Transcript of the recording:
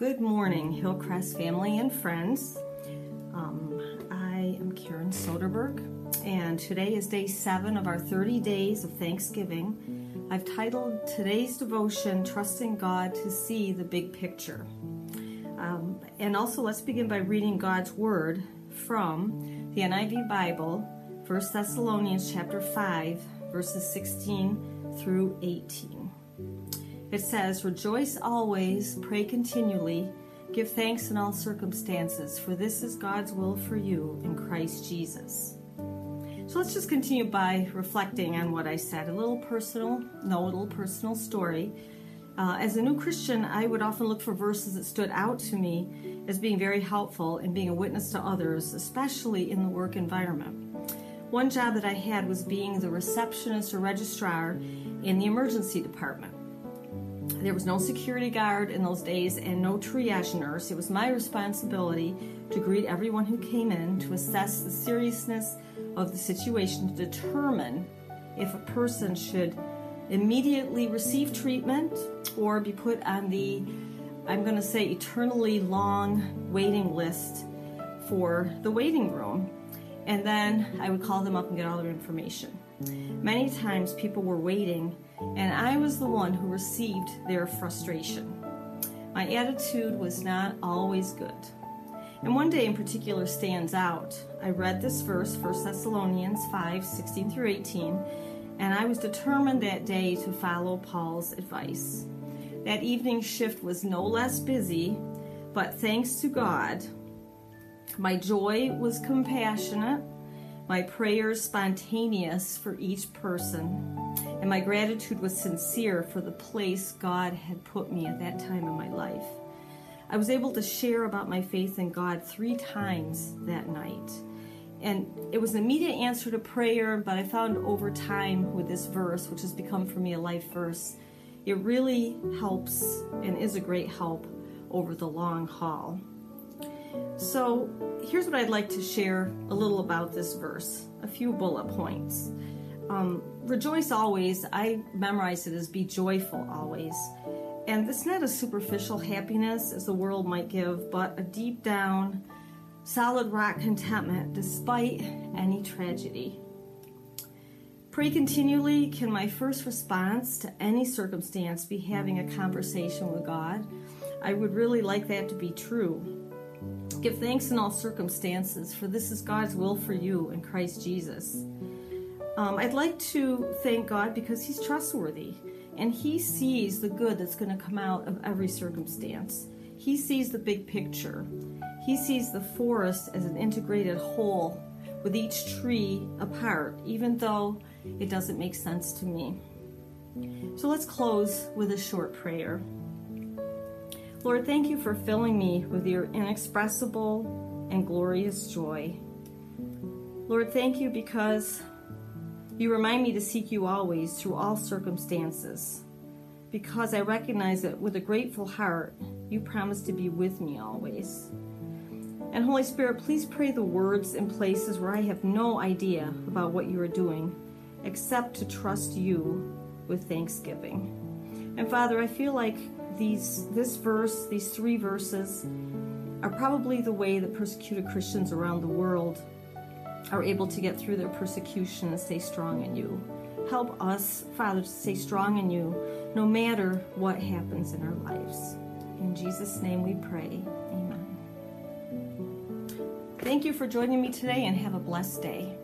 Good morning, Hillcrest family and friends. Um, I am Karen Soderberg, and today is day seven of our 30 days of Thanksgiving. I've titled today's devotion, Trusting God to See the Big Picture. Um, and also, let's begin by reading God's Word from the NIV Bible, 1 Thessalonians chapter 5, verses 16 through 18. It says, Rejoice always, pray continually, give thanks in all circumstances, for this is God's will for you in Christ Jesus. So let's just continue by reflecting on what I said. A little personal, no, a little personal story. Uh, as a new Christian, I would often look for verses that stood out to me as being very helpful in being a witness to others, especially in the work environment. One job that I had was being the receptionist or registrar in the emergency department. There was no security guard in those days and no triage nurse. It was my responsibility to greet everyone who came in, to assess the seriousness of the situation, to determine if a person should immediately receive treatment or be put on the, I'm going to say, eternally long waiting list for the waiting room. And then I would call them up and get all their information. Many times people were waiting, and I was the one who received their frustration. My attitude was not always good. And one day in particular stands out. I read this verse, 1 Thessalonians 5 16 through 18, and I was determined that day to follow Paul's advice. That evening shift was no less busy, but thanks to God, my joy was compassionate my prayers spontaneous for each person, and my gratitude was sincere for the place God had put me at that time in my life. I was able to share about my faith in God three times that night. And it was an immediate answer to prayer, but I found over time with this verse, which has become for me a life verse, it really helps and is a great help over the long haul. So, here's what I'd like to share a little about this verse a few bullet points. Um, rejoice always, I memorized it as be joyful always. And it's not a superficial happiness as the world might give, but a deep down, solid rock contentment despite any tragedy. Pray continually. Can my first response to any circumstance be having a conversation with God? I would really like that to be true. Give thanks in all circumstances, for this is God's will for you in Christ Jesus. Um, I'd like to thank God because He's trustworthy and He sees the good that's going to come out of every circumstance. He sees the big picture. He sees the forest as an integrated whole with each tree apart, even though it doesn't make sense to me. So let's close with a short prayer. Lord, thank you for filling me with your inexpressible and glorious joy. Lord, thank you because you remind me to seek you always through all circumstances. Because I recognize that with a grateful heart, you promise to be with me always. And Holy Spirit, please pray the words in places where I have no idea about what you are doing, except to trust you with thanksgiving. And Father, I feel like these this verse, these three verses, are probably the way that persecuted Christians around the world are able to get through their persecution and stay strong in you. Help us, Father, to stay strong in you no matter what happens in our lives. In Jesus' name we pray. Amen. Thank you for joining me today and have a blessed day.